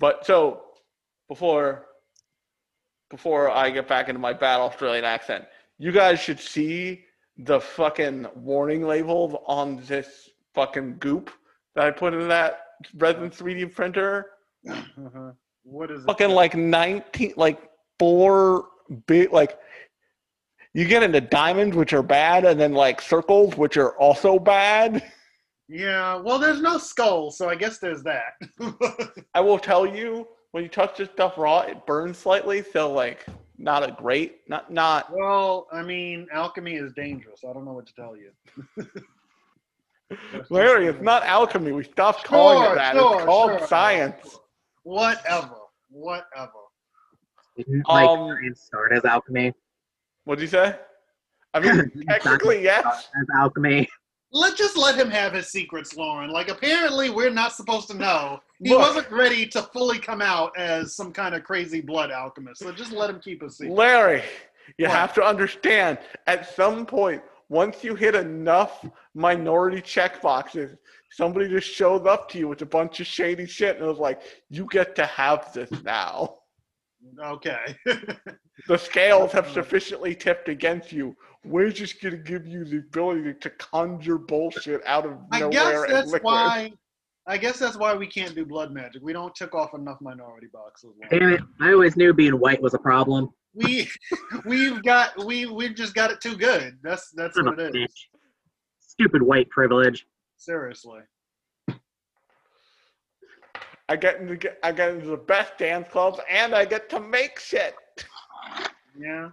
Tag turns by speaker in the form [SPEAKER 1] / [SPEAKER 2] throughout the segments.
[SPEAKER 1] But so before before I get back into my bad Australian accent, you guys should see the fucking warning labels on this fucking goop that I put in that resin 3D printer.
[SPEAKER 2] Uh-huh. What is it?
[SPEAKER 1] Fucking like 19, like four big, like you get into diamonds, which are bad, and then like circles, which are also bad.
[SPEAKER 2] Yeah, well, there's no skull, so I guess there's that.
[SPEAKER 1] I will tell you, when you touch this stuff raw, it burns slightly. So like, not a great, not not.
[SPEAKER 2] well, I mean, alchemy is dangerous. I don't know what to tell you.
[SPEAKER 1] Larry, it's not alchemy. We stopped calling
[SPEAKER 2] Sure,
[SPEAKER 1] it that.
[SPEAKER 2] sure,
[SPEAKER 1] it's called
[SPEAKER 2] sure.
[SPEAKER 1] science.
[SPEAKER 2] Whatever. Whatever.
[SPEAKER 3] Didn't like
[SPEAKER 1] Um,
[SPEAKER 3] science start as alchemy?
[SPEAKER 1] What'd you say? I mean, technically, yes.
[SPEAKER 3] As alchemy.
[SPEAKER 2] Let's just let him have his secrets, Lauren. Like, apparently, we're not supposed to know. He
[SPEAKER 1] Look.
[SPEAKER 2] wasn't ready to fully come out as some kind of crazy blood alchemist. So just let him keep his secret.
[SPEAKER 1] Larry, you
[SPEAKER 2] What?
[SPEAKER 1] have to understand. At some point, once you hit enough minority check boxes, somebody just shows up to you with a bunch of shady shit and was like, "You get to have this now."
[SPEAKER 2] Okay.
[SPEAKER 1] The scales have uh-huh. sufficiently tipped against you. We're just gonna give you the ability to conjure bullshit out of
[SPEAKER 2] I
[SPEAKER 1] nowhere
[SPEAKER 2] guess that's
[SPEAKER 1] liquid.
[SPEAKER 2] why. I guess that's why we can't do blood magic. We don't tick off enough minority boxes.
[SPEAKER 3] Damn it! I always knew being white was a problem.
[SPEAKER 2] We we've got we we've just got it too good. That's that's
[SPEAKER 3] Son
[SPEAKER 2] what
[SPEAKER 3] of a
[SPEAKER 2] it is.
[SPEAKER 3] bitch. Stupid white privilege.
[SPEAKER 2] Seriously.
[SPEAKER 1] I get into I get into the best dance clubs and I get to make shit.
[SPEAKER 2] Yeah.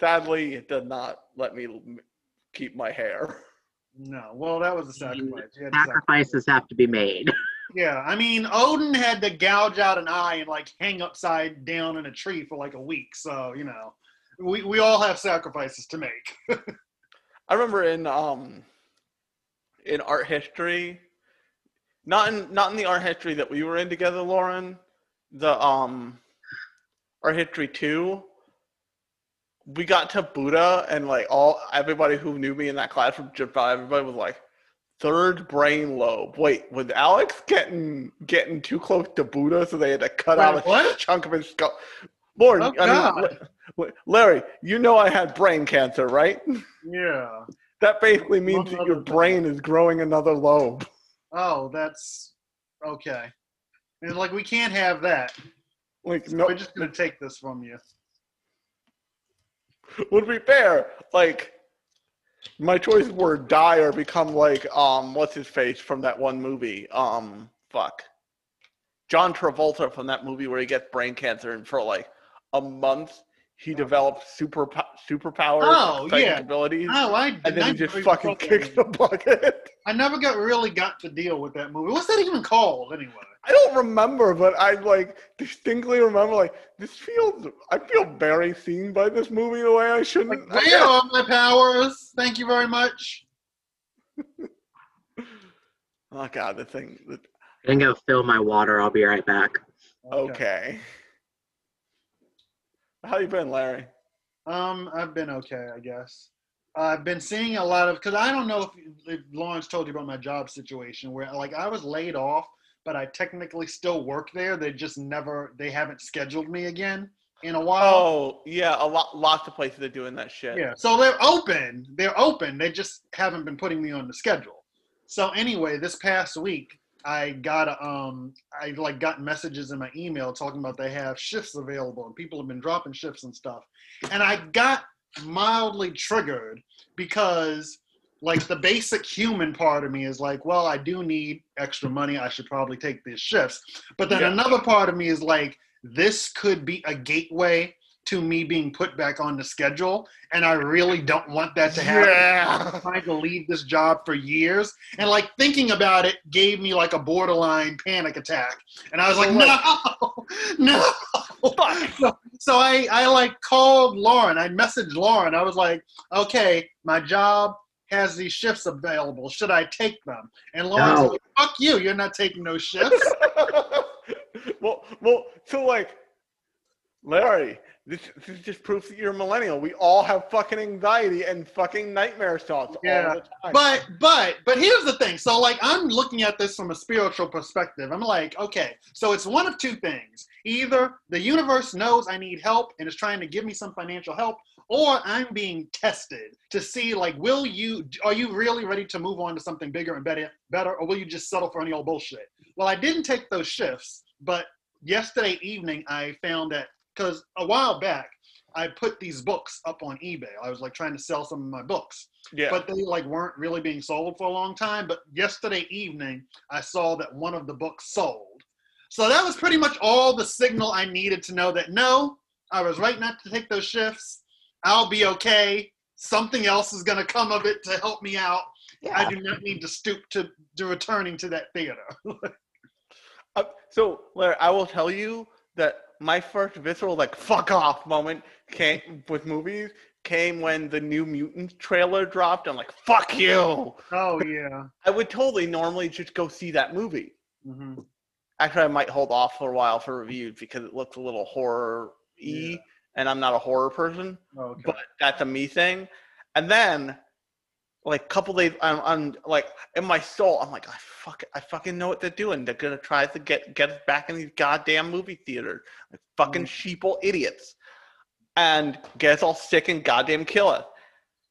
[SPEAKER 1] Sadly, it did not let me keep my hair.
[SPEAKER 2] No. Well, that was a sacrifice. You had sacrifice.
[SPEAKER 3] Sacrifices have to be made.
[SPEAKER 2] Yeah. I mean, Odin had to gouge out an eye and like hang upside down in a tree for like a week. So you know, we we all have sacrifices to make.
[SPEAKER 1] I remember in um in art history, not in not in the art history that we were in together, Lauren. The um art history two. We got to Buddha and like all everybody who knew me in that class from about everybody was like third brain lobe. Wait, was Alex getting getting too close to Buddha so they had to cut
[SPEAKER 2] Wait,
[SPEAKER 1] out a
[SPEAKER 2] what?
[SPEAKER 1] chunk of his skull? Lauren,
[SPEAKER 2] Oh,
[SPEAKER 1] I
[SPEAKER 2] God.
[SPEAKER 1] La- Larry, you know I had brain cancer, right?
[SPEAKER 2] yeah.
[SPEAKER 1] That basically means that your brain is growing another lobe.
[SPEAKER 2] Oh, that's okay. And like we can't have that.
[SPEAKER 1] Like,
[SPEAKER 2] So
[SPEAKER 1] no,
[SPEAKER 2] we're just gonna take this from you.
[SPEAKER 1] would be fair. Like, my choices were die or become like, um, what's his face from that one movie? Um, fuck. John Travolta from that movie where he gets brain cancer and for like a month he develops super superpowers,
[SPEAKER 2] Oh, yeah.
[SPEAKER 1] abilities,
[SPEAKER 2] Oh, I
[SPEAKER 1] and then
[SPEAKER 2] I
[SPEAKER 1] he just fucking kicks the bucket.
[SPEAKER 2] I never got really got to deal with that movie. What's that even called anyway?
[SPEAKER 1] I don't remember, but I like distinctly remember like this feels. I feel very seen by this movie the way I shouldn't. I
[SPEAKER 2] where are my powers? Thank you very much.
[SPEAKER 1] oh god, the thing. The,
[SPEAKER 3] I'm gonna fill my water. I'll be right back.
[SPEAKER 1] okay. How you been, Larry?
[SPEAKER 2] Um, I've been okay, I guess. I've been seeing a lot of because I don't know if, if Lawrence told you about my job situation where like I was laid off, but I technically still work there. They just never they haven't scheduled me again in a while.
[SPEAKER 1] Oh yeah, a lot. Lots of places are doing that shit.
[SPEAKER 2] Yeah, so they're open. They're open. They just haven't been putting me on the schedule. So anyway, this past week I got a, um I like got messages in my email talking about they have shifts available and people have been dropping shifts and stuff. And I got mildly triggered because like the basic human part of me is like, well, I do need extra money. I should probably take these shifts. But then
[SPEAKER 1] Yeah.
[SPEAKER 2] another part of me is like, this could be a gateway to me being put back on the schedule. And I really don't want that to happen.
[SPEAKER 1] Yeah.
[SPEAKER 2] I'm trying to leave this job for years. And like thinking about it gave me like a borderline panic attack. And I was like, no, no. So, so I, I like called Lauren. I messaged Lauren. I was like, okay, my job has these shifts available. Should I take them? And Lauren's
[SPEAKER 3] No.
[SPEAKER 2] like, fuck you. You're not taking those shifts.
[SPEAKER 1] well, well, so like, Larry, This, this is just proof that you're a millennial. We all have fucking anxiety and fucking nightmare thoughts
[SPEAKER 2] Yeah,
[SPEAKER 1] all the time.
[SPEAKER 2] But but but here's the thing. So like I'm looking at this from a spiritual perspective. I'm like, okay, so it's one of two things. Either the universe knows I need help and is trying to give me some financial help, or I'm being tested to see like, will you are you really ready to move on to something bigger and better better, or will you just settle for any old bullshit? Well, I didn't take those shifts, but yesterday evening I found that because a while back I put these books up on eBay. I was like trying to sell some of my books
[SPEAKER 1] yeah.
[SPEAKER 2] but they like weren't really being sold for a long time. But yesterday evening, I saw that one of the books sold. So that was pretty much all the signal I needed to know that no, I was right not to take those shifts. I'll be okay. Something else is going to come of it to help me out. I do not need to stoop to, to returning to that theater.
[SPEAKER 1] Uh, so, Larry, I will tell you that my first visceral like fuck off moment came with movies came when the New Mutants trailer dropped. I'm like, fuck you.
[SPEAKER 2] oh yeah.
[SPEAKER 1] I would totally normally just go see that movie.
[SPEAKER 2] hmm
[SPEAKER 1] Actually, I might hold off for a while for reviews because it looks a little horror y,
[SPEAKER 2] Yeah.
[SPEAKER 1] and I'm not a horror person.
[SPEAKER 2] Okay.
[SPEAKER 1] but that's a me thing. And then, like a couple days, I'm, I'm like in my soul, I'm like, I fuck, I fucking know what they're doing. They're gonna try to get get us back in these goddamn movie theaters, like fucking
[SPEAKER 2] Mm.
[SPEAKER 1] sheeple idiots, and get us all sick and goddamn kill us.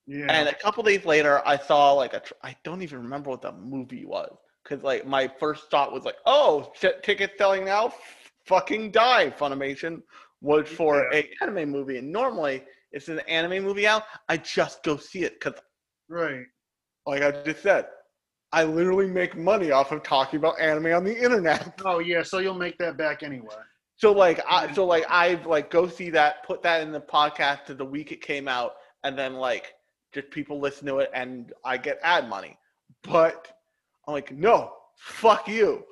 [SPEAKER 2] yeah.
[SPEAKER 1] And a couple days later, I saw like a, tr- I don't even remember what the movie was, because like my first thought was like, oh, ticket selling now, F- fucking die, Funimation was for
[SPEAKER 2] Yeah.
[SPEAKER 1] a anime movie, and normally if there's an anime movie out, I just go see it because,
[SPEAKER 2] right.
[SPEAKER 1] like I just said, I literally make money off of talking about anime on the internet.
[SPEAKER 2] Oh yeah. So you'll make that back anyway.
[SPEAKER 1] So like I so like I like go see that, put that in the podcast to the week it came out, and then like just people listen to it and I get ad money. But I'm like, no, fuck you.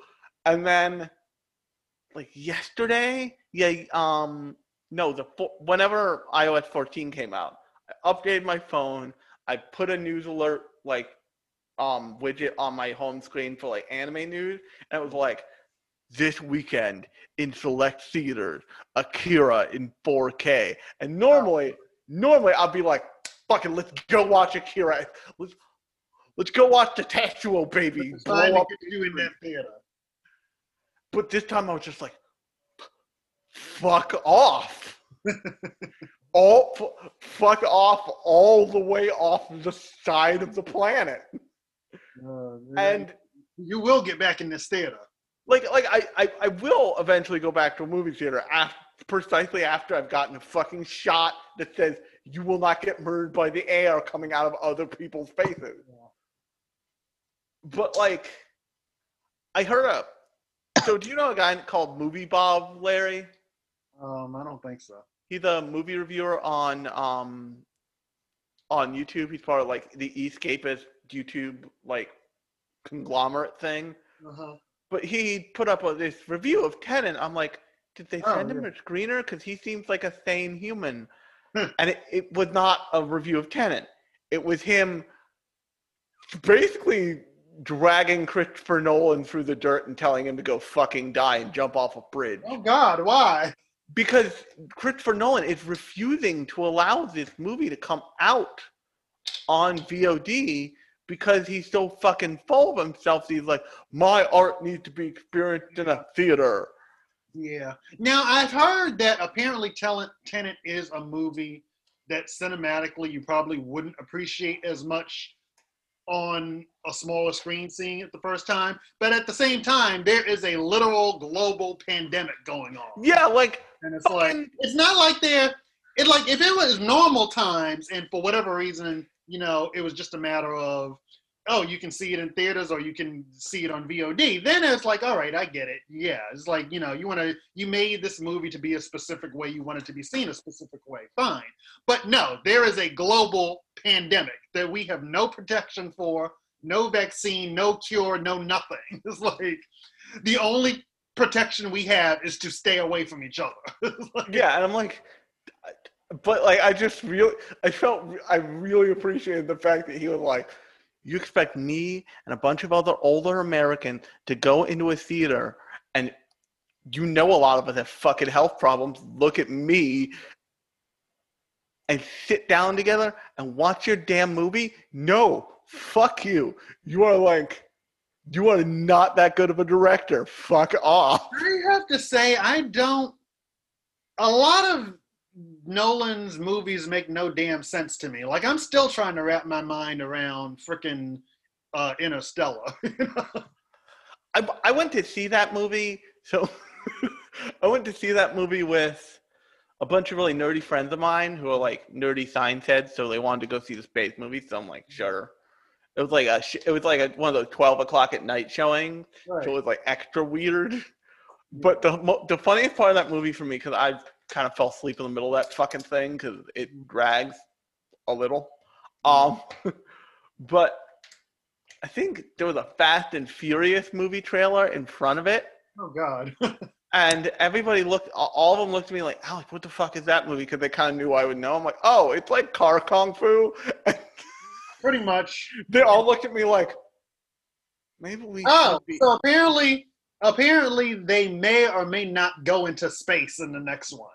[SPEAKER 1] And then like yesterday, yeah, um, no, the whenever iOS 14 came out, I updated my phone. I put a news alert like um widget on my home screen for like anime news, and it was like this weekend in select theaters, Akira in 4K. And normally, normally I'll be like, fucking let's go watch Akira. Let's let's go watch the Tetsuo baby blow up.
[SPEAKER 2] you in that theater.
[SPEAKER 1] But this time I was just like, fuck off. all f- fuck off all the way off the side of the planet.
[SPEAKER 2] Uh,
[SPEAKER 1] And
[SPEAKER 2] you will get back in this theater.
[SPEAKER 1] like like I, I I will eventually go back to a movie theater after precisely after I've gotten a fucking shot that says you will not get murdered by the air coming out of other people's faces. But like I heard a so do you know a guy called Movie Bob Larry?
[SPEAKER 2] Um, I don't think so.
[SPEAKER 1] He's a movie reviewer on um on YouTube. He's part of like the Escapist YouTube like conglomerate thing.
[SPEAKER 2] Uh-huh.
[SPEAKER 1] But he put up a, this review of Tenet. I'm like, did they
[SPEAKER 2] Oh,
[SPEAKER 1] send him
[SPEAKER 2] yeah.
[SPEAKER 1] a screener? Because he seems like a sane human.
[SPEAKER 2] Hmm.
[SPEAKER 1] and it, it was not a review of Tenet. It was him basically dragging Christopher Nolan through the dirt and telling him to go fucking die and jump off a bridge.
[SPEAKER 2] Oh God, why?
[SPEAKER 1] Because Christopher Nolan is refusing to allow this movie to come out on VOD because he's so fucking full of himself. He's like, my art needs to be experienced in a theater.
[SPEAKER 2] Yeah. Now I've heard that apparently Tenet is a movie that cinematically you probably wouldn't appreciate as much on a smaller screen seeing it the first time. But at the same time, there is a literal global pandemic going on.
[SPEAKER 1] Yeah, like
[SPEAKER 2] And it's like it's not like they're it like if it was normal times and for whatever reason, you know, it was just a matter of oh, you can see it in theaters or you can see it on VOD. Then it's like, all right, I get it. Yeah, it's like you know, you want to you made this movie to be a specific way, you want it to be seen a specific way. Fine, but no, there is a global pandemic that we have no protection for, no vaccine, no cure, no nothing. It's like the only protection we have is to stay away from each other. Like-
[SPEAKER 1] yeah, and I'm like, but like I just really, I felt, I really appreciated the fact that he was like, you expect me and a bunch of other older Americans to go into a theater and you know a lot of us have fucking health problems. Look at me and sit down together and watch your damn movie? No, fuck you. You are like, you are not that good of a director. Fuck off.
[SPEAKER 2] I have to say, I don't. A lot of Nolan's movies make no damn sense to me. Like, I'm still trying to wrap my mind around freaking uh, Interstellar.
[SPEAKER 1] I, I went to see that movie. So I went to see that movie with a bunch of really nerdy friends of mine who are like nerdy science heads. So they wanted to go see the space movie. So I'm like, sure. It was like a it was like a, one of those twelve o'clock at night showing. So it was like extra weird. But the the funniest part of that movie for me because I kind of fell asleep in the middle of that fucking thing because it drags a little. Um, but I think there was a Fast and Furious movie trailer in front of it,
[SPEAKER 2] Oh God.
[SPEAKER 1] and everybody looked. All of them looked at me like, "Alex, what the fuck is that movie?" Because they kind of knew I would know. I'm like, "Oh, it's like car kung fu."
[SPEAKER 2] Pretty much.
[SPEAKER 1] they all looked at me like, "Maybe we."
[SPEAKER 2] Oh,
[SPEAKER 1] be.
[SPEAKER 2] so apparently, apparently they may or may not go into space in the next one.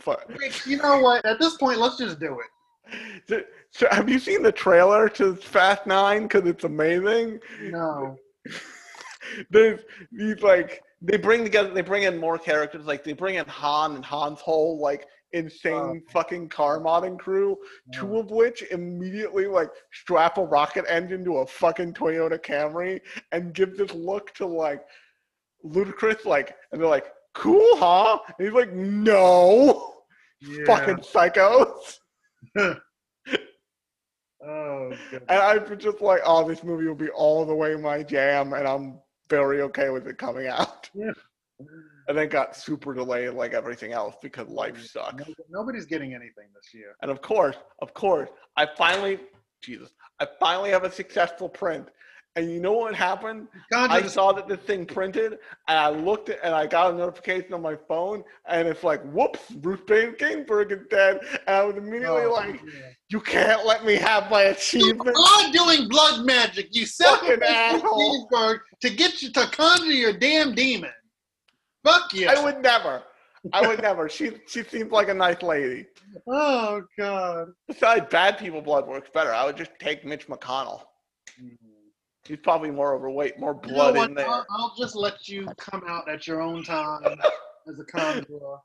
[SPEAKER 1] Fuck.
[SPEAKER 2] You know what? At this point, let's just do it.
[SPEAKER 1] So, so have you seen the trailer to Fast Nine? Because it's amazing.
[SPEAKER 2] No.
[SPEAKER 1] There's these like they bring together, they bring in more characters. Like they bring in Han and Han's whole like insane fucking car modding crew. Two of which immediately like strap a rocket engine to a fucking Toyota Camry and give this look to like ludicrous. Like and they're like, "Cool, huh?" And he's like, "No,
[SPEAKER 2] Yeah.
[SPEAKER 1] fucking psychos."
[SPEAKER 2] Oh, God.
[SPEAKER 1] And I'm just like, oh, this movie will be all the way my jam, and I'm very okay with it coming out.
[SPEAKER 2] Yeah.
[SPEAKER 1] And then got super delayed like everything else because life sucks.
[SPEAKER 2] Nobody's getting anything this year.
[SPEAKER 1] And of course, of course, I finally, Jesus, I finally have a successful print. And you know what happened? I
[SPEAKER 2] the-
[SPEAKER 1] saw that this thing printed, and I looked at, and I got a notification on my phone, and it's like, whoops, Ruth Bader Ginsburg is dead. And I was immediately
[SPEAKER 2] Oh,
[SPEAKER 1] like,
[SPEAKER 2] yeah.
[SPEAKER 1] you can't let me have my achievement."
[SPEAKER 2] You are doing blood magic. You
[SPEAKER 1] asshole.
[SPEAKER 2] Ginsburg to get you to conjure your damn demon. Fuck you.
[SPEAKER 1] I would never. I would never. She she seems like a nice lady.
[SPEAKER 2] Oh God.
[SPEAKER 1] Besides, bad people blood works better. I would just take Mitch McConnell. He's probably more overweight, more
[SPEAKER 2] You know
[SPEAKER 1] blood in there.
[SPEAKER 2] I'll, I'll just let you come out at your own time as a conjurer.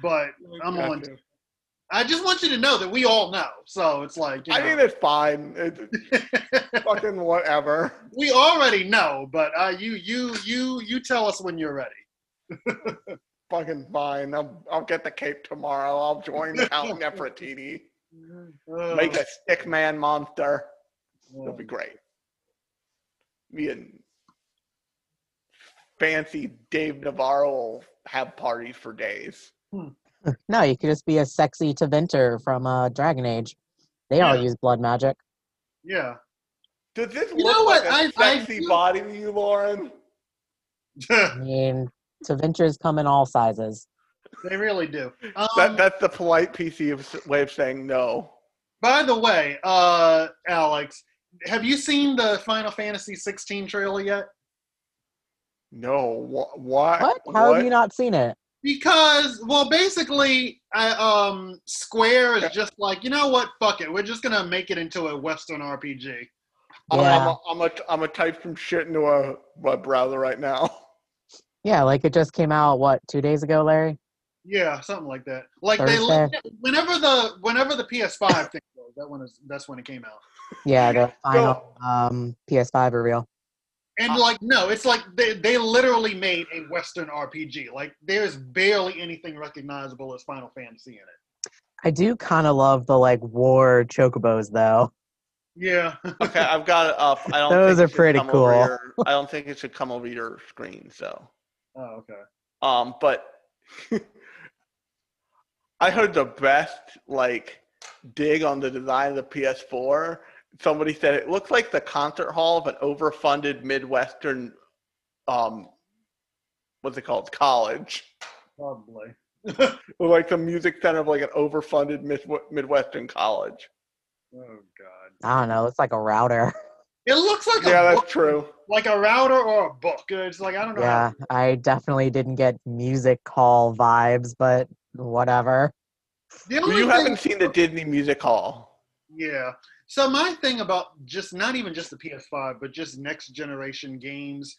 [SPEAKER 2] But I'm on.
[SPEAKER 1] Gotcha.
[SPEAKER 2] I just want you to know that we all know. So it's like, you
[SPEAKER 1] I mean, it's fine. It's fucking whatever.
[SPEAKER 2] we already know. But uh, you, you, you, you tell us when you're ready.
[SPEAKER 1] Fucking fine. I'll, I'll get the cape tomorrow. I'll join Count Nefertiti.
[SPEAKER 2] Uh,
[SPEAKER 1] Make a stick man monster.
[SPEAKER 2] uh,
[SPEAKER 1] It'll be great. Me and fancy Dave Navarro will have parties for days.
[SPEAKER 4] No, you could just be a sexy Tevinter from uh, Dragon Age. They all
[SPEAKER 2] Yeah.
[SPEAKER 4] use blood magic.
[SPEAKER 2] yeah.
[SPEAKER 1] Does this
[SPEAKER 2] You
[SPEAKER 1] look
[SPEAKER 2] know what?
[SPEAKER 1] like a
[SPEAKER 2] I- I
[SPEAKER 1] sexy
[SPEAKER 2] do-
[SPEAKER 1] body to you, Lauren?
[SPEAKER 4] I mean, Tevinters come in all sizes.
[SPEAKER 2] they really do. Um,
[SPEAKER 1] That that's the polite PC of, way of saying no.
[SPEAKER 2] By the way, uh, Alex, have you seen the Final Fantasy 16 trailer yet?
[SPEAKER 1] No. Wh- what?
[SPEAKER 4] What? How have you not seen it?
[SPEAKER 2] Because, well, basically, I, um, Square is just like, you know what? Fuck it. We're just gonna make it into a Western RPG.
[SPEAKER 1] I'm,
[SPEAKER 4] Yeah.
[SPEAKER 1] I'm, a, I'm, a, I'm a type some shit into a web browser right now.
[SPEAKER 4] Yeah, like it just came out what two days ago, Larry?
[SPEAKER 2] Yeah, something like that. Like they,
[SPEAKER 4] Thursday.
[SPEAKER 2] whenever the whenever the PS5 thing goes, that one is that's when it came out.
[SPEAKER 4] Yeah, the final um, PS5 reveal.
[SPEAKER 2] And
[SPEAKER 1] Uh,
[SPEAKER 2] like, no, it's like they, they literally made a Western RPG. Like, there's barely anything recognizable as Final Fantasy in it.
[SPEAKER 4] I do kind of love the like war chocobos though.
[SPEAKER 2] Yeah.
[SPEAKER 1] Okay, I've got it up. I don't.
[SPEAKER 4] Those
[SPEAKER 1] think
[SPEAKER 4] are pretty cool.
[SPEAKER 1] your- I don't think it should come over your screen. So,
[SPEAKER 2] oh, okay.
[SPEAKER 1] um, but I heard the best like dig on the design of the PS4. Somebody said it looks like the concert hall of an overfunded Midwestern, um, what's it called, college.
[SPEAKER 2] Probably.
[SPEAKER 1] Or like the music center of like an overfunded Midwestern college.
[SPEAKER 2] Oh God.
[SPEAKER 4] I don't know. It's like a router.
[SPEAKER 2] It looks like
[SPEAKER 1] Yeah,
[SPEAKER 2] a
[SPEAKER 1] that's
[SPEAKER 2] book,
[SPEAKER 1] true.
[SPEAKER 2] like a router or a book. It's like I don't know.
[SPEAKER 4] Yeah, I definitely didn't get music hall vibes, but whatever.
[SPEAKER 2] The
[SPEAKER 1] Well,
[SPEAKER 2] only
[SPEAKER 1] you
[SPEAKER 2] thing-
[SPEAKER 1] haven't seen the Disney Music Hall.
[SPEAKER 2] Yeah. So my thing about just not even just the PS5, but just next generation games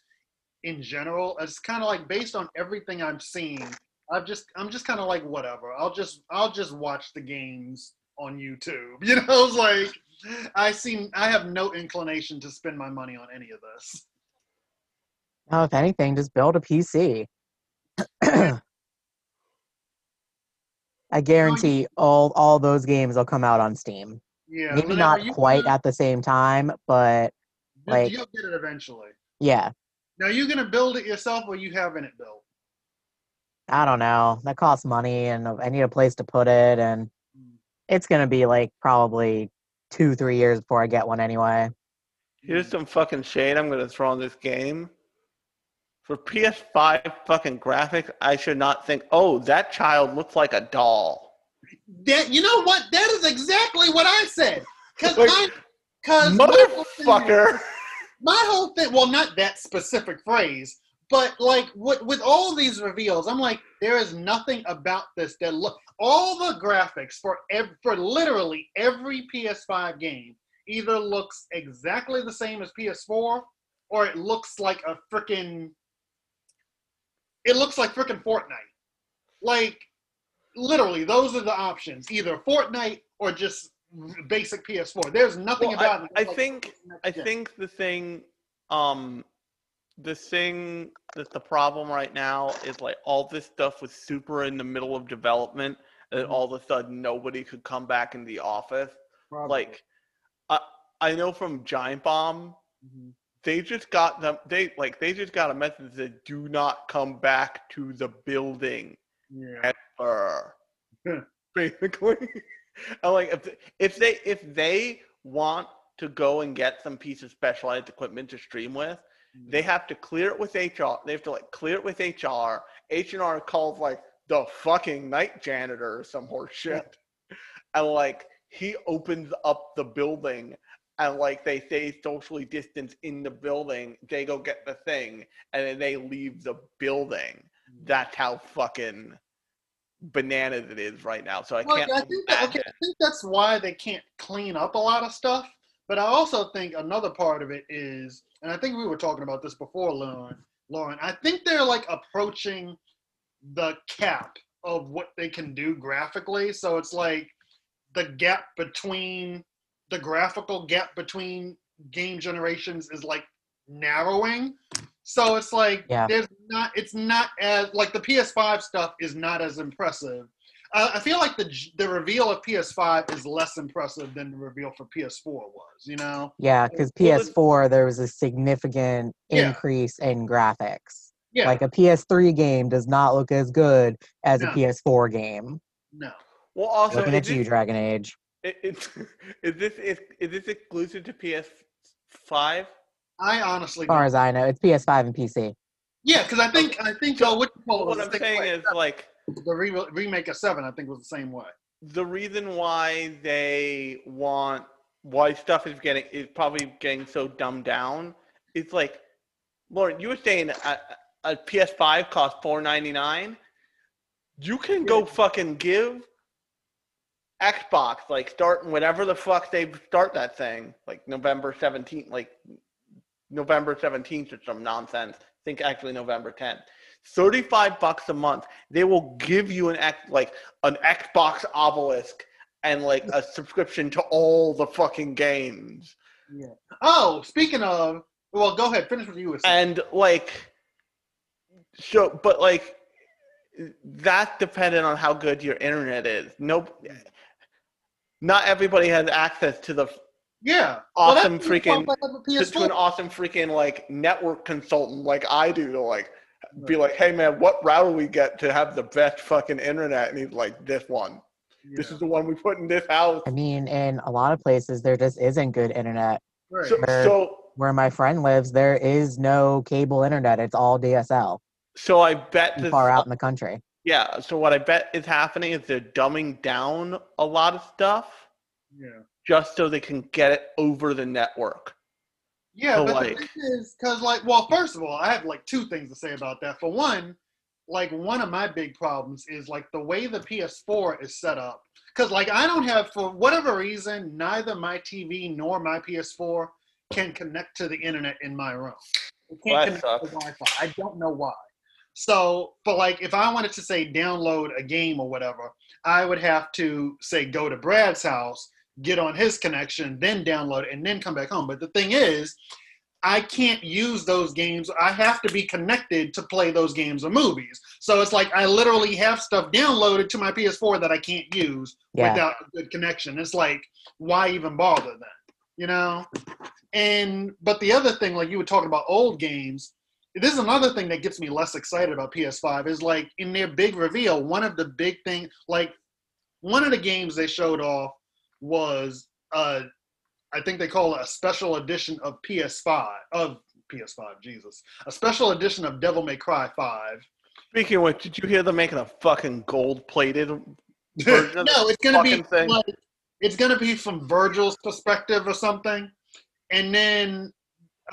[SPEAKER 2] in general, it's kind of like based on everything I'm seeing. I've just I'm just kind of like whatever. I'll just I'll just watch the games on YouTube. You know, it's like I seem I have no inclination to spend my money on any of this.
[SPEAKER 4] Oh, if anything, just build a PC. I guarantee all all those games will come out on Steam.
[SPEAKER 2] Yeah.
[SPEAKER 4] Maybe not quite
[SPEAKER 2] wanna-
[SPEAKER 4] at the same time, but like-
[SPEAKER 2] you'll get it eventually.
[SPEAKER 4] yeah.
[SPEAKER 2] Now you gonna build it yourself or you having it built?
[SPEAKER 4] I don't know. That costs money, and I need a place to put it, and
[SPEAKER 2] Mm.
[SPEAKER 4] it's gonna be like probably two, three years before I get one anyway.
[SPEAKER 1] Here's some fucking shade I'm gonna throw on this game. For PS5 fucking graphics, I should not think, oh, that child looks like a doll.
[SPEAKER 2] That you know what? That is exactly what I said. Cause
[SPEAKER 1] Like,
[SPEAKER 2] I, cause
[SPEAKER 1] Motherfucker!
[SPEAKER 2] My whole thing. Well, not that specific phrase, but like with with all these reveals, I'm like, there is nothing about this that look. All the graphics for ev- for literally every PS5 game either looks exactly the same as PS4, or it looks like a freaking. It looks like freaking Fortnite. Like literally those are the options either fortnite or just basic ps4 there's nothing
[SPEAKER 1] Well,
[SPEAKER 2] about it
[SPEAKER 1] I
[SPEAKER 2] like
[SPEAKER 1] think I think the thing, um, the thing that the problem right now is like all this stuff was super in the middle of development, and
[SPEAKER 2] Mhm.
[SPEAKER 1] all of a sudden nobody could come back in the office.
[SPEAKER 2] Probably.
[SPEAKER 1] Like, I I know from Giant Bomb,
[SPEAKER 2] Mhm.
[SPEAKER 1] they just got them. They like they just got a message that do not come back to the building
[SPEAKER 2] yeah
[SPEAKER 1] ever. Basically, I'm like if if they if they want to go and get some piece of specialized equipment to stream with, they have to clear it with HR. They have to like clear it with HR. H and R calls like the fucking night janitor or some horse shit, and like he opens up the building. And like they stay socially distanced in the building, they go get the thing, and then they leave the building that's how fucking bananas it is right now. So I
[SPEAKER 2] Well,
[SPEAKER 1] can't
[SPEAKER 2] I think that, okay. I think that's why they can't clean up a lot of stuff. But I also think another part of it is, and I think we were talking about this before, Lauren. Lauren, I think they're like approaching the cap of what they can do graphically. So it's like the gap between the graphical gap between game generations is like narrowing. So it's like
[SPEAKER 4] Yeah.
[SPEAKER 2] there's not it's not as like the PS5 stuff is not as impressive. I feel like the the reveal of PS5 is less impressive than the reveal for PS4 was. You know?
[SPEAKER 4] Yeah, because PS4 there was a significant
[SPEAKER 2] Yeah.
[SPEAKER 4] increase in graphics.
[SPEAKER 2] Yeah.
[SPEAKER 4] Like a PS3 game does not look as good as
[SPEAKER 2] No.
[SPEAKER 4] a PS4 game.
[SPEAKER 2] no.
[SPEAKER 1] Well, also,
[SPEAKER 4] Looking
[SPEAKER 1] is
[SPEAKER 4] at you, Dragon Age.
[SPEAKER 1] it, it's, is this is, is this exclusive to PS5?
[SPEAKER 2] I honestly
[SPEAKER 4] As far as I know, it's PS5 and PC.
[SPEAKER 2] Yeah, because I think I think
[SPEAKER 1] So,
[SPEAKER 2] uh, what, you call it
[SPEAKER 1] What I'm saying
[SPEAKER 2] way.
[SPEAKER 1] is like
[SPEAKER 2] the re- remake of Seven. I think was the same way.
[SPEAKER 1] the reason why they want why stuff is getting is probably getting so dumbed down. It's like, Lauren, you were saying a, a PS5 costs four ninety nine. You can go fucking give Xbox like starting whatever the fuck they start that thing like November seventeenth, like November seventeenth or some nonsense. I think actually November tenth. Thirty five bucks a month. They will give you an X like an Xbox obelisk and like a subscription to all the fucking games.
[SPEAKER 2] Yeah. Oh, speaking of, well, go ahead. Finish what you were saying.
[SPEAKER 1] And like so but like that's dependent on how good your internet is. Nope. Not everybody has access to the
[SPEAKER 2] yeah.
[SPEAKER 1] awesome
[SPEAKER 2] what
[SPEAKER 1] freaking-
[SPEAKER 2] I love about
[SPEAKER 1] to, to an awesome freaking like network consultant like I do to like be like, hey man, what route do we get to have the best fucking internet? And he's like, this one. This is the one we put in this house.
[SPEAKER 4] I mean, in a lot of places, there just isn't good internet.
[SPEAKER 2] Right.
[SPEAKER 1] So,
[SPEAKER 4] Where-
[SPEAKER 1] so
[SPEAKER 4] Where my friend lives, there is no cable internet. It's all DSL.
[SPEAKER 1] so I bet this
[SPEAKER 4] Far out in the country.
[SPEAKER 1] yeah. So what I bet is happening is they're dumbing down a lot of stuff
[SPEAKER 2] yeah.
[SPEAKER 1] just so they can get it over the network.
[SPEAKER 2] Yeah, but
[SPEAKER 1] like-
[SPEAKER 2] the thing is, because like, well, first of all, I have like two things to say about that. For one, like one of my big problems is like the way the PS4 is set up. Because like I don't have for whatever reason, neither my TV nor my PS4 can connect to the internet in my room. It can't
[SPEAKER 1] that
[SPEAKER 2] connect to. Wi-Fi. I don't know why. So, but like if I wanted to say download a game or whatever, I would have to say go to Brad's house, get on his connection, then download it, and then come back home. But the thing is, I can't use those games. I have to be connected to play those games or movies. So it's like I literally have stuff downloaded to my PS4 that I can't use
[SPEAKER 4] Yeah.
[SPEAKER 2] without a good connection. It's like, why even bother then? You know? And but the other thing, like you were talking about old games, this is another thing that gets me less excited about PS5 is like in their big reveal, one of the big thing, like one of the games they showed off was uh I think they call it a special edition of PS5 of PS5, Jesus. A special edition of Devil May Cry 5.
[SPEAKER 1] Speaking of which, did you hear they're making a fucking gold plated version of
[SPEAKER 2] no, it's gonna be
[SPEAKER 1] thing?
[SPEAKER 2] like it's gonna be from Virgil's perspective or something, and then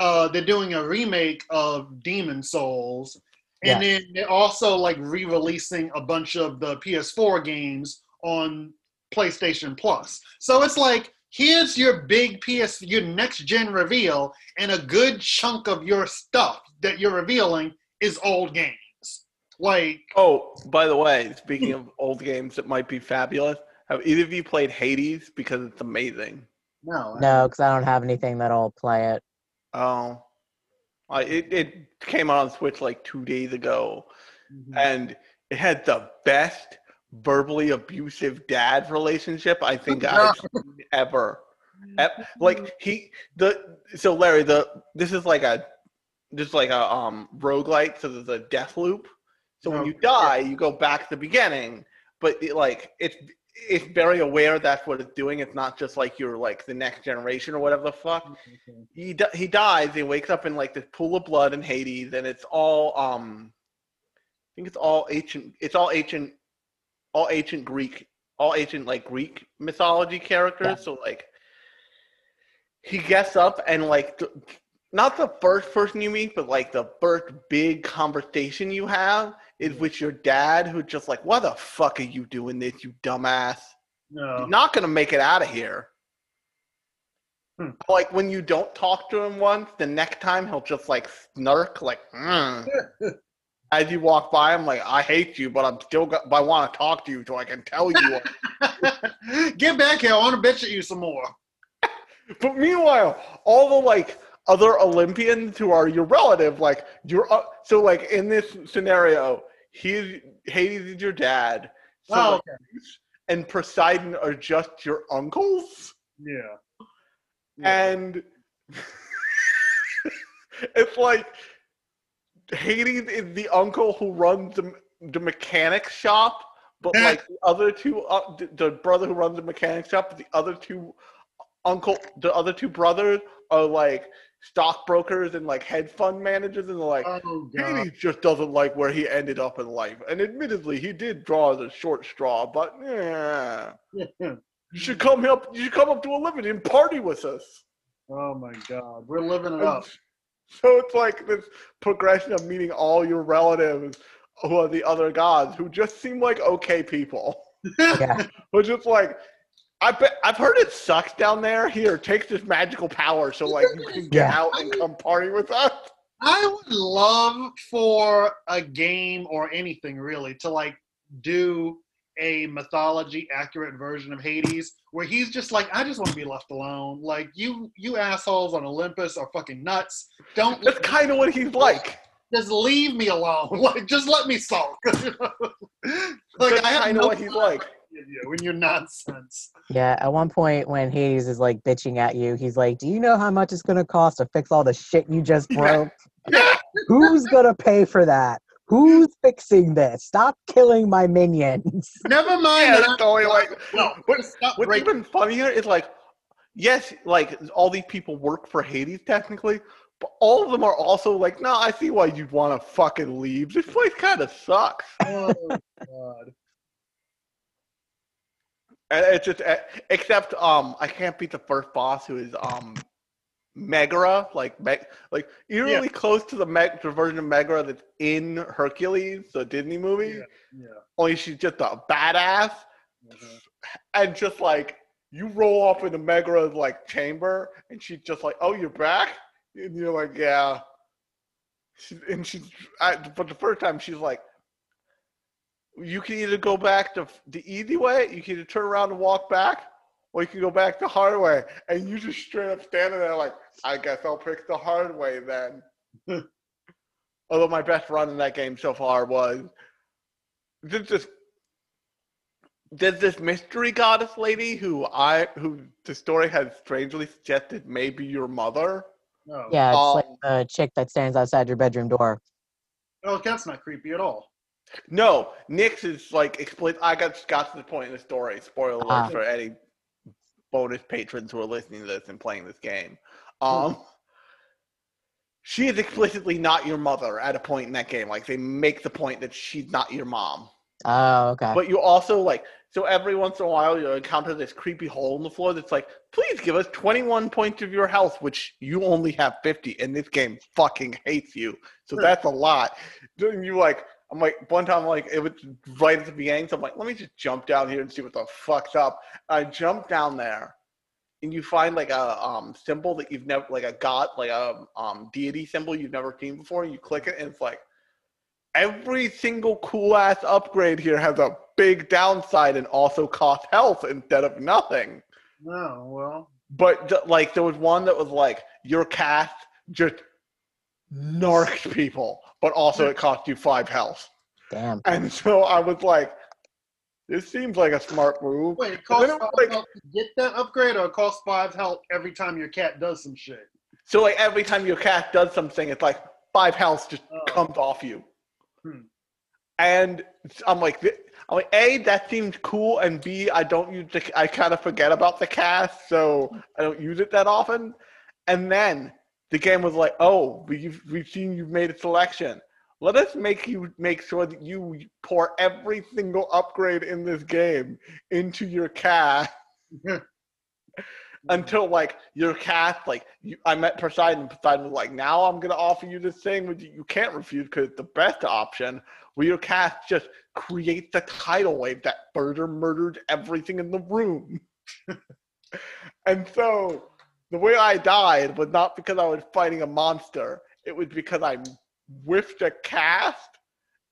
[SPEAKER 2] uh, they're doing a remake of Demon Souls, and then they're also like re-releasing a bunch of the PS4 games on PlayStation Plus. So it's like here's your big PS, your next gen reveal, and a good chunk of your stuff that you're revealing is old games. Like
[SPEAKER 1] Oh, by the way, speaking of old games that might be fabulous, have either of you played Hades? Because it's amazing.
[SPEAKER 2] no,
[SPEAKER 4] No, because I don't have anything that'll play it.
[SPEAKER 1] Oh, I, it, it came out on Switch like two days ago,
[SPEAKER 2] Mhm.
[SPEAKER 1] and it had the best verbally abusive dad relationship I think I've seen ever. Like he the so Larry the this is like a this is like a um roguelike so there's a death loop. So when you
[SPEAKER 2] Okay.
[SPEAKER 1] die, you go back to the beginning, but it, like it's it's very aware that's what it's doing. It's not just like you're like the next generation or whatever the fuck he di- he dies. He wakes up in like this pool of blood in Hades, and it's all um, I think it's all ancient. It's all ancient, all ancient Greek, all ancient like Greek mythology characters.
[SPEAKER 4] Yeah.
[SPEAKER 1] So like, he gets up and like, th- not the first person you meet, but like the first big conversation you have is with your dad, who's just like, "Why the fuck are you doing this, you dumbass?"
[SPEAKER 2] no.
[SPEAKER 1] You're not gonna make it out of here.
[SPEAKER 2] Hmm.
[SPEAKER 1] Like when you don't talk to him once, the next time he'll just like snark, like "Mm." as you walk by I'm like I hate you, but I'm still, go- but I want to talk to you so I can tell you.
[SPEAKER 2] Get back here. I want to bitch at you some more.
[SPEAKER 1] but meanwhile, all the like other Olympians who are your relative, like you're, uh, so like in this scenario, he's Hades is your dad, so,
[SPEAKER 2] Oh,
[SPEAKER 1] like, and Poseidon are just your uncles.
[SPEAKER 2] Yeah.
[SPEAKER 1] and it's like Hades is the uncle who runs the, the mechanic shop, but like the other two, uh, the, the brother who runs the mechanic shop, but the other two uncle, the other two brothers are like stockbrokers and like hedge fund managers, and they're like.
[SPEAKER 2] oh god.
[SPEAKER 1] Hades just doesn't like where he ended up in life, and admittedly, he did draw the short straw. But yeah, you should come up. You should come up to a living and party with us.
[SPEAKER 2] oh my god. We're living it up.
[SPEAKER 1] So it's like this progression of meeting all your relatives who are the other gods who just seem like okay people.
[SPEAKER 4] Yeah.
[SPEAKER 1] Who just like I bet I've heard it sucks down there. Here, take this magical power so like you can get
[SPEAKER 4] Yeah.
[SPEAKER 1] out and come party with us.
[SPEAKER 2] I would love for a game or anything really to like do a mythology accurate version of Hades where he's just like, I just want to be left alone. Like you you assholes on Olympus are fucking nuts. Don't
[SPEAKER 1] That's kind of what he's like.
[SPEAKER 2] just leave me alone. Like just let me sulk. like
[SPEAKER 1] That's
[SPEAKER 2] I have
[SPEAKER 1] kind of
[SPEAKER 2] no
[SPEAKER 1] what he's like.
[SPEAKER 2] with you in your nonsense.
[SPEAKER 4] Yeah, at one point when Hades is like bitching at you, he's like, "Do you know how much it's gonna cost to fix all the shit you just broke? Who's gonna pay for that? Who's fixing this? Stop killing my minions."
[SPEAKER 2] Never mind
[SPEAKER 1] Yeah,
[SPEAKER 2] that
[SPEAKER 1] it's totally like.
[SPEAKER 2] no,
[SPEAKER 1] What-
[SPEAKER 2] stop
[SPEAKER 1] What's
[SPEAKER 2] breaking
[SPEAKER 1] even funnier is like, yes, like all these people work for Hades technically, but all of them are also like, no, I see why you'd want to fucking leave. This place kind of sucks.
[SPEAKER 2] Oh god.
[SPEAKER 1] And it's just, eh, except um, I can't beat the first boss who is um, Megara, like Meg, like eerily close to the Meg, the version of Megara that's in Hercules, the Disney movie.
[SPEAKER 2] Yeah.
[SPEAKER 1] Only she's just a badass,
[SPEAKER 2] Mhm.
[SPEAKER 1] and just like you roll off into Megara's like chamber, and she's just like, "Oh, you're back," and you're like, "Yeah." She, and she's, I, but the first time she's like, "You can either go back to the easy way, you can either turn around and walk back, or you can go back the hard way." And you just straight up standing there like, "I guess I'll pick the hard way then." Although my best run in that game so far was there's this there's this mystery goddess lady who I who the story has strangely suggested maybe your mother.
[SPEAKER 2] No.
[SPEAKER 4] Yeah, it's like
[SPEAKER 1] Um,
[SPEAKER 4] the chick that stands outside your bedroom door.
[SPEAKER 2] Oh, that's not creepy at all.
[SPEAKER 1] No, Nyx is like explain. I got got to the point in the story. Spoiler alert
[SPEAKER 4] Ah.
[SPEAKER 1] for any bonus patrons who are listening to this and playing this game. Um, she is explicitly not your mother at a point in that game. Like they make the point that she's not your mom.
[SPEAKER 4] Oh, okay.
[SPEAKER 1] But you also like so every once in a while you encounter this creepy hole in the floor that's like, please give us 21 points of your health, which you only have 50, and this game fucking hates you. So that's a lot. Then you like I'm like one time like it was right at the beginning, so I'm like, let me just jump down here and see what the fuck's up. I jump down there and you find like a um symbol that you've never like a god like a um deity symbol you've never seen before, and you click it and it's like every single cool ass upgrade here has a big downside and also costs health instead of nothing.
[SPEAKER 2] No, well,
[SPEAKER 1] But like there was one that was like your cast just narcs people, but also it cost you five health.
[SPEAKER 4] Damn.
[SPEAKER 1] And so I was like, this seems like a smart move.
[SPEAKER 2] wait, it costs five
[SPEAKER 1] like-
[SPEAKER 2] health to get that upgrade, or it costs five health every time your cat does some shit.
[SPEAKER 1] So like every time your cat does something, it's like five health just
[SPEAKER 2] Oh.
[SPEAKER 1] comes off you.
[SPEAKER 2] Hmm.
[SPEAKER 1] And I'm like, I'm like, a that seems cool, and b I don't use the, I kind of forget about the cast, so I don't use it that often. And then the game was like, oh, we've we've seen you've made a selection. Let us make you make sure that you pour every single upgrade in this game into your cast until like your cast like you, I met Poseidon. Poseidon was like, now I'm gonna offer you this thing which you can't refuse because it's the best option. Where your cast just creates the tidal wave that further murdered everything in the room. and so the way I died was not because I was fighting a monster. It was because I whiffed a cast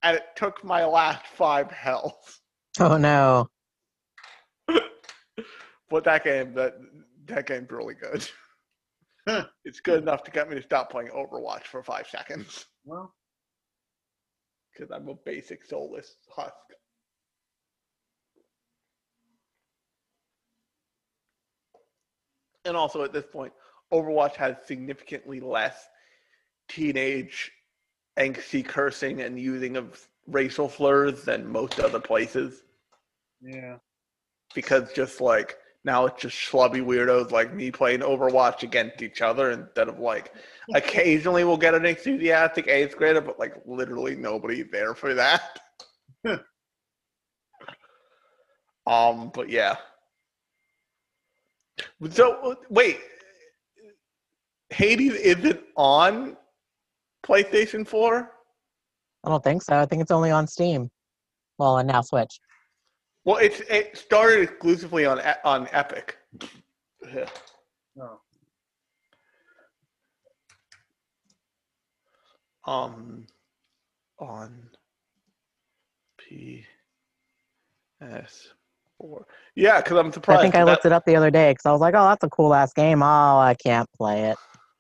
[SPEAKER 1] and it took my last five health.
[SPEAKER 4] Oh no.
[SPEAKER 1] But that game, that that game's really good.
[SPEAKER 2] Huh.
[SPEAKER 1] it's good enough to get me to stop playing Overwatch for five seconds
[SPEAKER 2] Well,
[SPEAKER 1] because I'm a basic soulless husk. And also at this point, Overwatch has significantly less teenage angsty cursing and using of racial slurs than most other places.
[SPEAKER 2] yeah.
[SPEAKER 1] because just like now it's just schlubby weirdos like me playing Overwatch against each other instead of like occasionally we'll get an enthusiastic eighth grader, but like literally nobody there for that. um, but yeah. So wait, Hades isn't on PlayStation Four.
[SPEAKER 4] I don't think so. I think it's only on Steam. Well, and now Switch.
[SPEAKER 1] Well, it's it started exclusively on on Epic. Yeah.
[SPEAKER 2] No.
[SPEAKER 1] um on PS4. Yeah, because I'm surprised.
[SPEAKER 4] I think I looked
[SPEAKER 1] that-
[SPEAKER 4] it up the other day because I was like, oh, that's a cool ass game. Oh, I can't play it.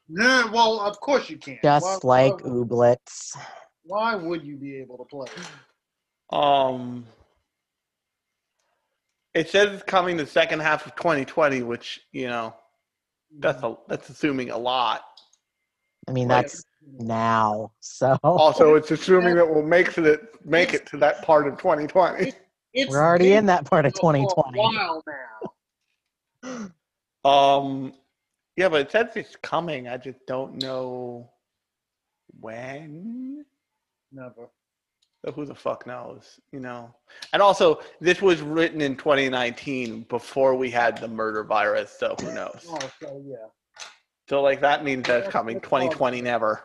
[SPEAKER 2] Yeah, well, of course you can.
[SPEAKER 4] Just
[SPEAKER 2] Why-
[SPEAKER 4] like
[SPEAKER 2] why,
[SPEAKER 4] Ooblets.
[SPEAKER 2] why would you be able to play?
[SPEAKER 1] Um, it says it's coming the second half of 2020, which you know that's a that's assuming a lot.
[SPEAKER 4] I mean,
[SPEAKER 1] Right.
[SPEAKER 4] that's now. So
[SPEAKER 1] Also, it's assuming that we'll make it make it to that part of 2020.
[SPEAKER 2] It's
[SPEAKER 4] we're already in that part of 2020.
[SPEAKER 2] while now.
[SPEAKER 1] Um, yeah, but it says it's coming. I just don't know when.
[SPEAKER 2] Never.
[SPEAKER 1] So who the fuck knows, you know? And also, this was written in 2019 before we had the murder virus, so who knows?
[SPEAKER 2] Oh, so yeah.
[SPEAKER 1] So like that means that it's coming 2020 never.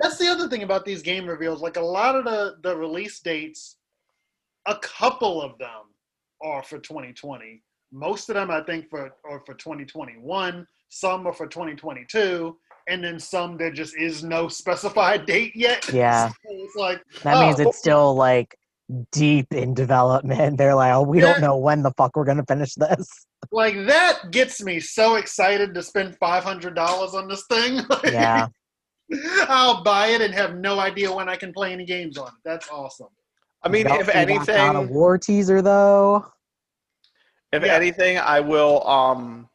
[SPEAKER 2] That's the other thing about these game reveals. Like a lot of the the release dates, a couple of them are for 2020. Most of them, I think, for are for 2021. Some are for 2022, and then some there just is no specified date yet.
[SPEAKER 4] Yeah.
[SPEAKER 2] So it's like
[SPEAKER 4] That
[SPEAKER 2] Oh.
[SPEAKER 4] means it's oh. still like deep in development. They're like, oh, we don't know when the fuck we're gonna finish this.
[SPEAKER 2] like that gets me so excited to spend five hundred dollars on this thing.
[SPEAKER 4] Yeah.
[SPEAKER 2] I'll buy it and have no idea when I can play any games on it. That's awesome.
[SPEAKER 1] I mean, if
[SPEAKER 4] Battlefield wants a
[SPEAKER 1] anything,
[SPEAKER 4] war teaser though.
[SPEAKER 1] if
[SPEAKER 2] Yeah.
[SPEAKER 1] anything, I will um,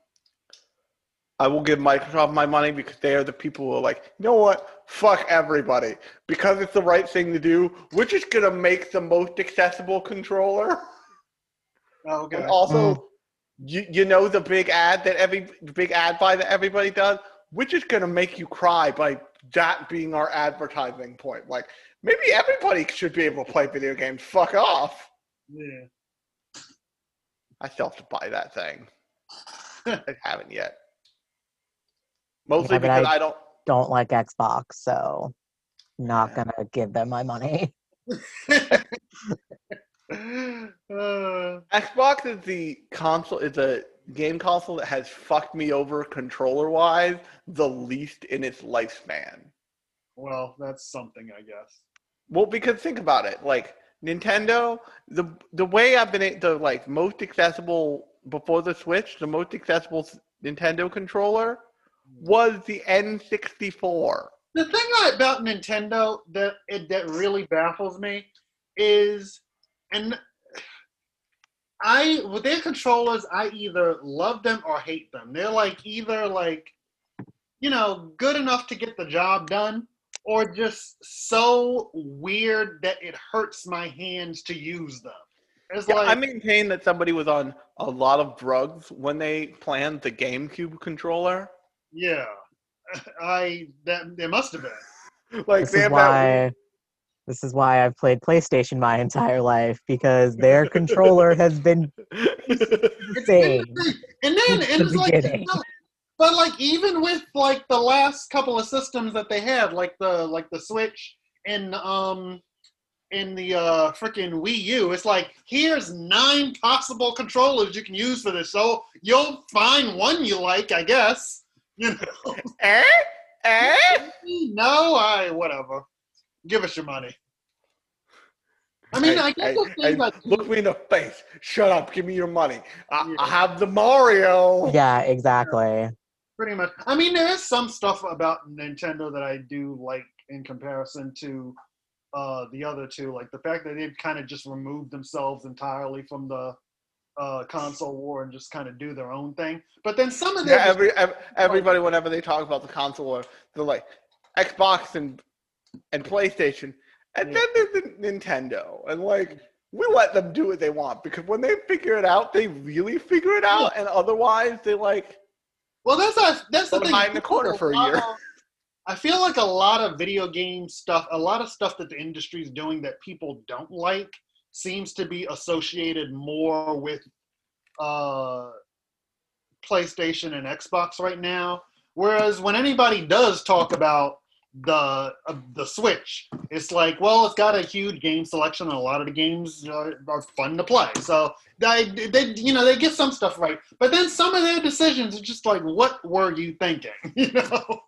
[SPEAKER 1] I will give Microsoft my money because they are the people who are like, you know what? Fuck everybody because it's the right thing to do. We're just gonna make the most accessible controller.
[SPEAKER 2] Oh, okay.
[SPEAKER 1] And also, you you know the big ad that every the big ad buy that everybody does. We're just gonna make you cry by that being our advertising point. Like maybe everybody should be able to play video games. Fuck off.
[SPEAKER 2] Yeah.
[SPEAKER 1] I still have to buy that thing. I haven't yet. Mostly
[SPEAKER 4] Yeah,
[SPEAKER 1] because
[SPEAKER 4] I-
[SPEAKER 1] I don't.
[SPEAKER 4] Don't like Xbox, so not
[SPEAKER 1] Yeah.
[SPEAKER 4] gonna give them my money.
[SPEAKER 2] Uh,
[SPEAKER 1] Xbox is the console. Is a game console that has fucked me over controller wise the least in its lifespan.
[SPEAKER 2] well, that's something, I guess.
[SPEAKER 1] Well, because think about it, like Nintendo, the the way I've been the like most accessible before the Switch, the most accessible Nintendo controller was the N64.
[SPEAKER 2] The thing about Nintendo that it, that really baffles me is, and I with their controllers, I either love them or hate them. They're like either like, you know, good enough to get the job done, or just so weird that it hurts my hands to use them. It's
[SPEAKER 1] Yeah,
[SPEAKER 2] like
[SPEAKER 1] I maintain that somebody was on a lot of drugs when they planned the GameCube controller.
[SPEAKER 2] Yeah, I that there must have been.
[SPEAKER 1] Like
[SPEAKER 4] This is
[SPEAKER 1] have that
[SPEAKER 4] why this is why I've played PlayStation my entire life because their controller has been insane.
[SPEAKER 2] And then
[SPEAKER 4] Since
[SPEAKER 2] and
[SPEAKER 4] the
[SPEAKER 2] it's like,
[SPEAKER 4] beginning.
[SPEAKER 2] But like even with like the last couple of systems that they had, like the like the Switch and um in the uh freaking Wii U, it's like here's nine possible controllers you can use for this. So you'll find one you like, I guess. You know,
[SPEAKER 1] eh? Eh?
[SPEAKER 2] no, I whatever. Give us your money. I mean,
[SPEAKER 1] Hey,
[SPEAKER 2] I guess
[SPEAKER 1] hey,
[SPEAKER 2] the
[SPEAKER 1] hey,
[SPEAKER 2] like
[SPEAKER 1] look me in the face. Shut up. Give me your money. I,
[SPEAKER 2] Yeah.
[SPEAKER 1] I have the Mario.
[SPEAKER 4] Yeah, exactly.
[SPEAKER 2] Pretty much. I mean, there is some stuff about Nintendo that I do like in comparison to uh, the other two, like the fact that they've kind of just removed themselves entirely from the uh, console war and just kind of do their own thing. But then some of
[SPEAKER 1] Yeah,
[SPEAKER 2] their
[SPEAKER 1] every, everybody, whenever they talk about the console, war, they're like Xbox and and PlayStation, and
[SPEAKER 2] Yeah.
[SPEAKER 1] then there's the Nintendo, and like we let them do what they want because when they figure it out, they really figure it out, and otherwise they like
[SPEAKER 2] well, that's a, that's the thing.
[SPEAKER 1] hide in the corner for a year.
[SPEAKER 2] of- I feel like a lot of video game stuff, a lot of stuff that the industry is doing that people don't like, seems to be associated more with uh, PlayStation and Xbox right now. Whereas when anybody does talk about the uh, the Switch, it's like, well, it's got a huge game selection, and a lot of the games are, are fun to play. So they, they, you know, they get some stuff right, but then some of their decisions are just like, what were you thinking? You know?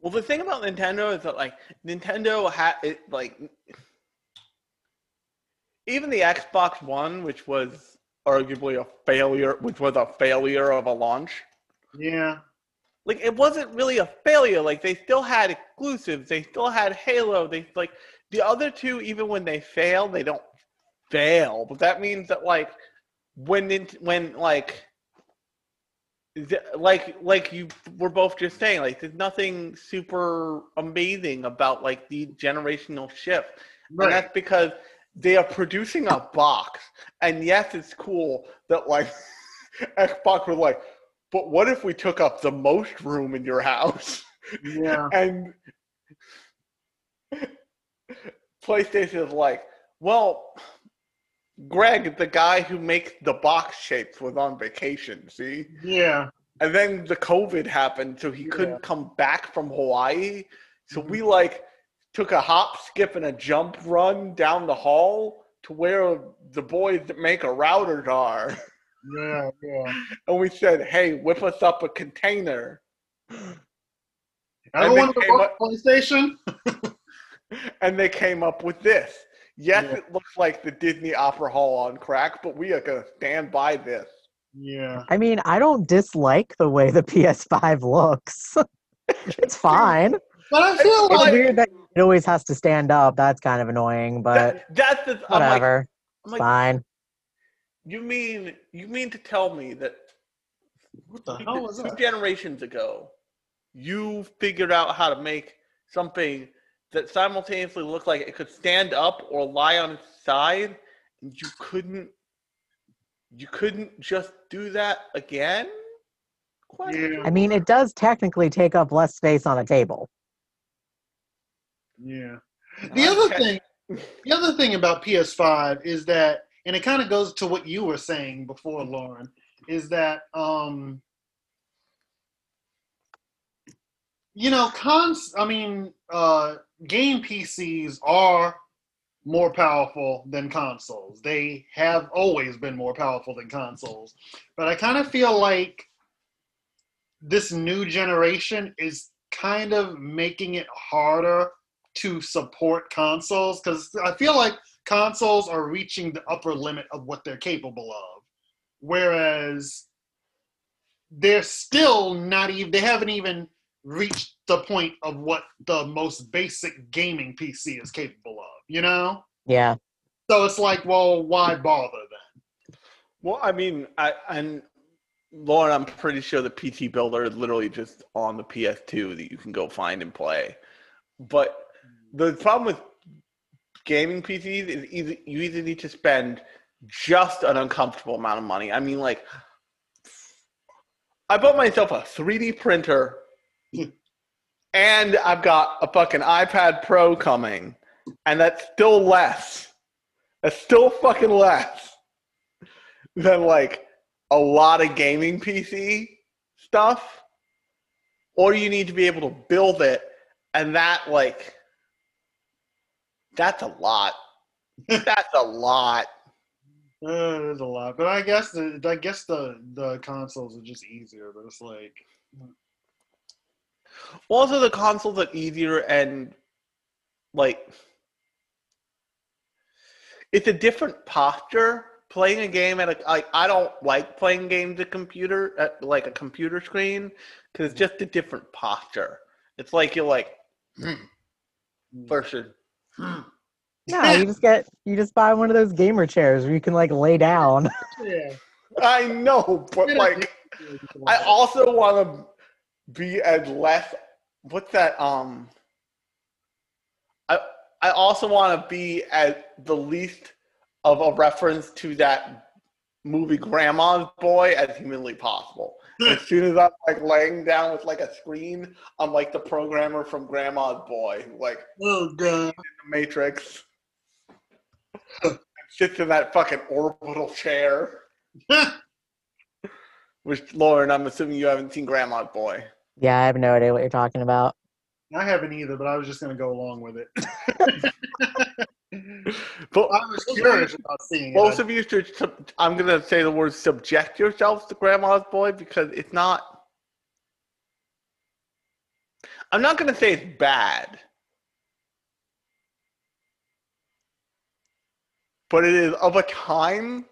[SPEAKER 1] Well, the thing about Nintendo is that like Nintendo had it like even the Xbox One, which was arguably a failure, which was a failure of a launch.
[SPEAKER 2] Yeah.
[SPEAKER 1] Like it wasn't really a failure. Like they still had exclusives. They still had Halo. They like the other two. Even when they fail, they don't fail. But that means that like when it, when like like like you were both just saying like there's nothing super amazing about like the generational shift and
[SPEAKER 2] Right.
[SPEAKER 1] that's because they are producing a box and yes it's cool that like xbox was like but what if we took up the most room in your house
[SPEAKER 2] Yeah.
[SPEAKER 1] and playstation is like well greg the guy who makes the box shapes was on vacation see
[SPEAKER 2] Yeah.
[SPEAKER 1] and then the COVID happened, so he
[SPEAKER 2] Yeah.
[SPEAKER 1] couldn't come back from Hawaii. So we mm-hmm. like took a hop, skip, and a jump run down the hall to where the boys that make a router are,
[SPEAKER 2] Yeah, yeah.
[SPEAKER 1] and we said, "Hey, whip us up a container."
[SPEAKER 2] I
[SPEAKER 1] And
[SPEAKER 2] don't
[SPEAKER 1] they
[SPEAKER 2] want to
[SPEAKER 1] came
[SPEAKER 2] PlayStation.
[SPEAKER 1] and they came up with this. Yes,
[SPEAKER 2] Yeah.
[SPEAKER 1] it looks like the Disney Opera Hall on crack, but we are gonna stand by this.
[SPEAKER 2] Yeah.
[SPEAKER 4] I mean, I don't dislike the way the PS5 looks. it's fine.
[SPEAKER 2] But I feel
[SPEAKER 4] It's
[SPEAKER 2] like
[SPEAKER 4] weird that it always has to stand up. That's kind of annoying, but
[SPEAKER 1] That, that's the I'm like,
[SPEAKER 4] whatever.
[SPEAKER 1] I'm like,
[SPEAKER 4] fine.
[SPEAKER 1] You mean you mean to tell me that
[SPEAKER 2] what the hell was
[SPEAKER 1] two
[SPEAKER 2] that?
[SPEAKER 1] generations ago, you figured out how to make something that simultaneously looked like it could stand up or lie on its side, and you couldn't. You couldn't just do that again.
[SPEAKER 2] Yeah.
[SPEAKER 4] I mean, it does technically take up less space on a table.
[SPEAKER 2] Yeah. The other thing, the other thing about PS5 is that, and it kind of goes to what you were saying before, Lauren, is that um, you know, cons. I mean, uh, game PCs are more powerful than consoles. They have always been more powerful than consoles, but I kind of feel like this new generation is kind of making it harder to support consoles because I feel like consoles are reaching the upper limit of what they're capable of, whereas they're still not even they haven't even reached the point of what the most basic gaming PC is capable of, you know?
[SPEAKER 4] Yeah.
[SPEAKER 2] So it's like, well, why bother then?
[SPEAKER 1] Well, I mean, I and Lauren, I'm pretty sure the PT Builder is literally just on the PS2 that you can go find and play. But the problem with gaming PCs is either you either need to spend just an uncomfortable amount of money. I mean, like, I bought myself a 3D printer, and I've got a fucking iPad Pro coming, and that's still less. That's still fucking less than like a lot of gaming PC stuff, or you need to be able to build it, and that like that's a lot. That's a lot.
[SPEAKER 2] Uh, there's a lot, but I guess the I guess the the consoles are just easier. But it's like,
[SPEAKER 1] Also, the consoles are easier and like it's a different posture playing a game at a like I don't like playing games at computer at like a computer screen because it's just a different posture. It's like you're like hmm, versus.
[SPEAKER 4] No, you just get you just buy one of those gamer chairs where you can like lay down.
[SPEAKER 2] yeah.
[SPEAKER 1] I know, but like I also want to be as less. What's that? Um, I I also want to be at the least of a reference to that movie Grandma's Boy as humanly possible. As soon as I'm like laying down with like a screen, I'm like the programmer from Grandma's Boy, like
[SPEAKER 2] oh god.
[SPEAKER 1] the Matrix. Sits in that fucking orbital chair. Which Lauren, I'm assuming you haven't seen Grandma's Boy.
[SPEAKER 4] yeah, I have no idea what you're talking about.
[SPEAKER 2] I haven't either, but I was just gonna go along with it.
[SPEAKER 1] But
[SPEAKER 2] I was curious about seeing
[SPEAKER 1] most
[SPEAKER 2] it.
[SPEAKER 1] of you should. I'm gonna say the word subject yourselves to Grandma's Boy because it's not. I'm not gonna say it's bad, but it is of a kind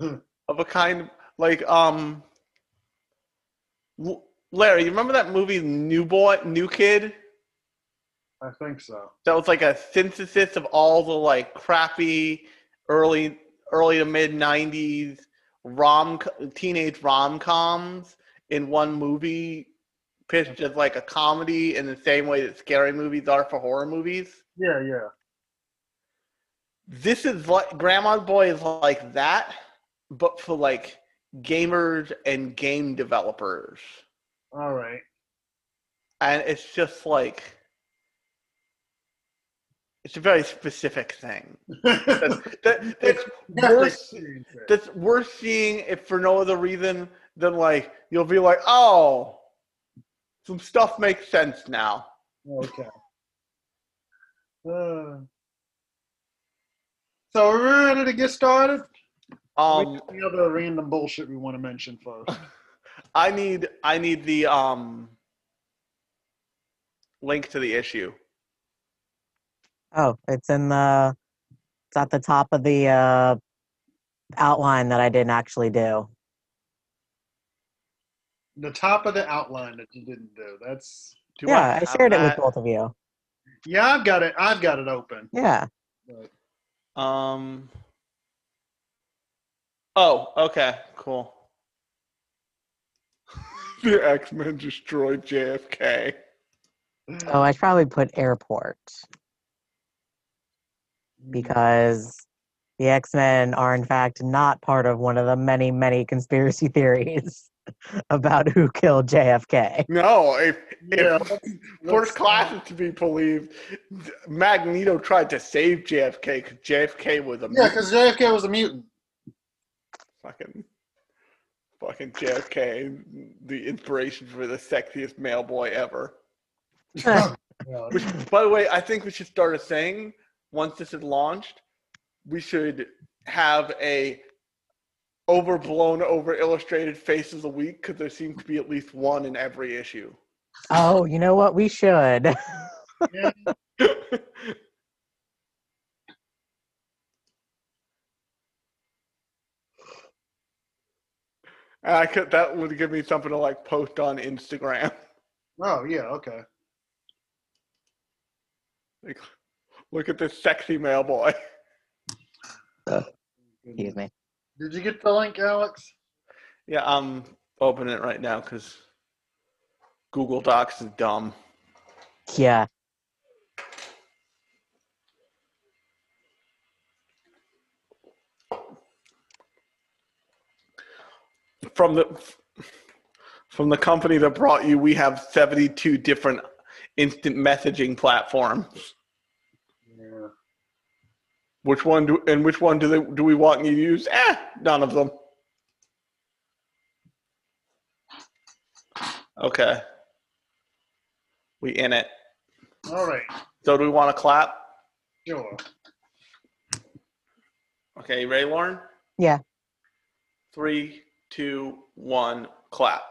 [SPEAKER 1] of a kind like um. Larry, you remember that movie New Boy, New Kid?
[SPEAKER 2] I think so.
[SPEAKER 1] that was like a synthesis of all the like crappy early early to mid 90s rom teenage rom-coms in one movie pitched as like a comedy in the same way that scary movies are for horror movies
[SPEAKER 2] Yeah, yeah.
[SPEAKER 1] this is like grandma's boy is like that but for like gamers and game developers
[SPEAKER 2] All right.
[SPEAKER 1] and it's just like it's a very specific thing that's, that, that's
[SPEAKER 2] You have to
[SPEAKER 1] worth that's worth seeing if for no other reason than like you'll be like, oh, some stuff makes sense now.
[SPEAKER 2] Okay. Uh, so are we ready to get started?
[SPEAKER 1] Um,
[SPEAKER 2] Any other random bullshit we want to mention first?
[SPEAKER 1] I need I need the um link to the issue.
[SPEAKER 4] Oh, it's in the. It's at the top of the uh, outline that I didn't actually do.
[SPEAKER 2] The top of the outline that you didn't do. That's
[SPEAKER 1] Do
[SPEAKER 4] yeah, I,
[SPEAKER 1] have
[SPEAKER 4] shared it with
[SPEAKER 1] that?
[SPEAKER 4] both of you.
[SPEAKER 2] yeah. I've got it. I've got it open.
[SPEAKER 4] Yeah.
[SPEAKER 2] But
[SPEAKER 1] Um. Oh, okay, cool. the X Men destroyed JFK.
[SPEAKER 4] Oh, I probably put airport because the X Men are in fact not part of one of the many, many conspiracy theories about who killed JFK.
[SPEAKER 1] No, if,
[SPEAKER 2] Yeah,
[SPEAKER 1] if
[SPEAKER 2] let's-
[SPEAKER 1] first class is to be believed, Magneto tried to save JFK because JFK was a
[SPEAKER 2] Yeah, because JFK was a mutant.
[SPEAKER 1] fucking fucking JFK, the inspiration for the sexiest male boy ever. Which, by the way, I think we should start a saying once this is launched. We should have a overblown, over illustrated face of the week because there seems to be at least one in every issue.
[SPEAKER 4] oh, you know what? We should.
[SPEAKER 2] Yeah.
[SPEAKER 1] I could that would give me something to like post on Instagram.
[SPEAKER 2] Oh yeah. Okay.
[SPEAKER 1] Like, look at this sexy male boy.
[SPEAKER 4] Excuse me.
[SPEAKER 2] Did you get the link, Alex?
[SPEAKER 1] Yeah, I'm opening it right now because Google Docs is dumb.
[SPEAKER 4] Yeah.
[SPEAKER 1] From the from the company that brought you, we have 72 different instant messaging platforms.
[SPEAKER 2] Yeah.
[SPEAKER 1] Which one do and which one do they do we want you to use? Eh, none of them. Okay. We in it.
[SPEAKER 2] All right.
[SPEAKER 1] So do we want to clap?
[SPEAKER 2] Sure.
[SPEAKER 1] Okay, you ready, Lauren?
[SPEAKER 4] Yeah.
[SPEAKER 1] Three, two, one, clap.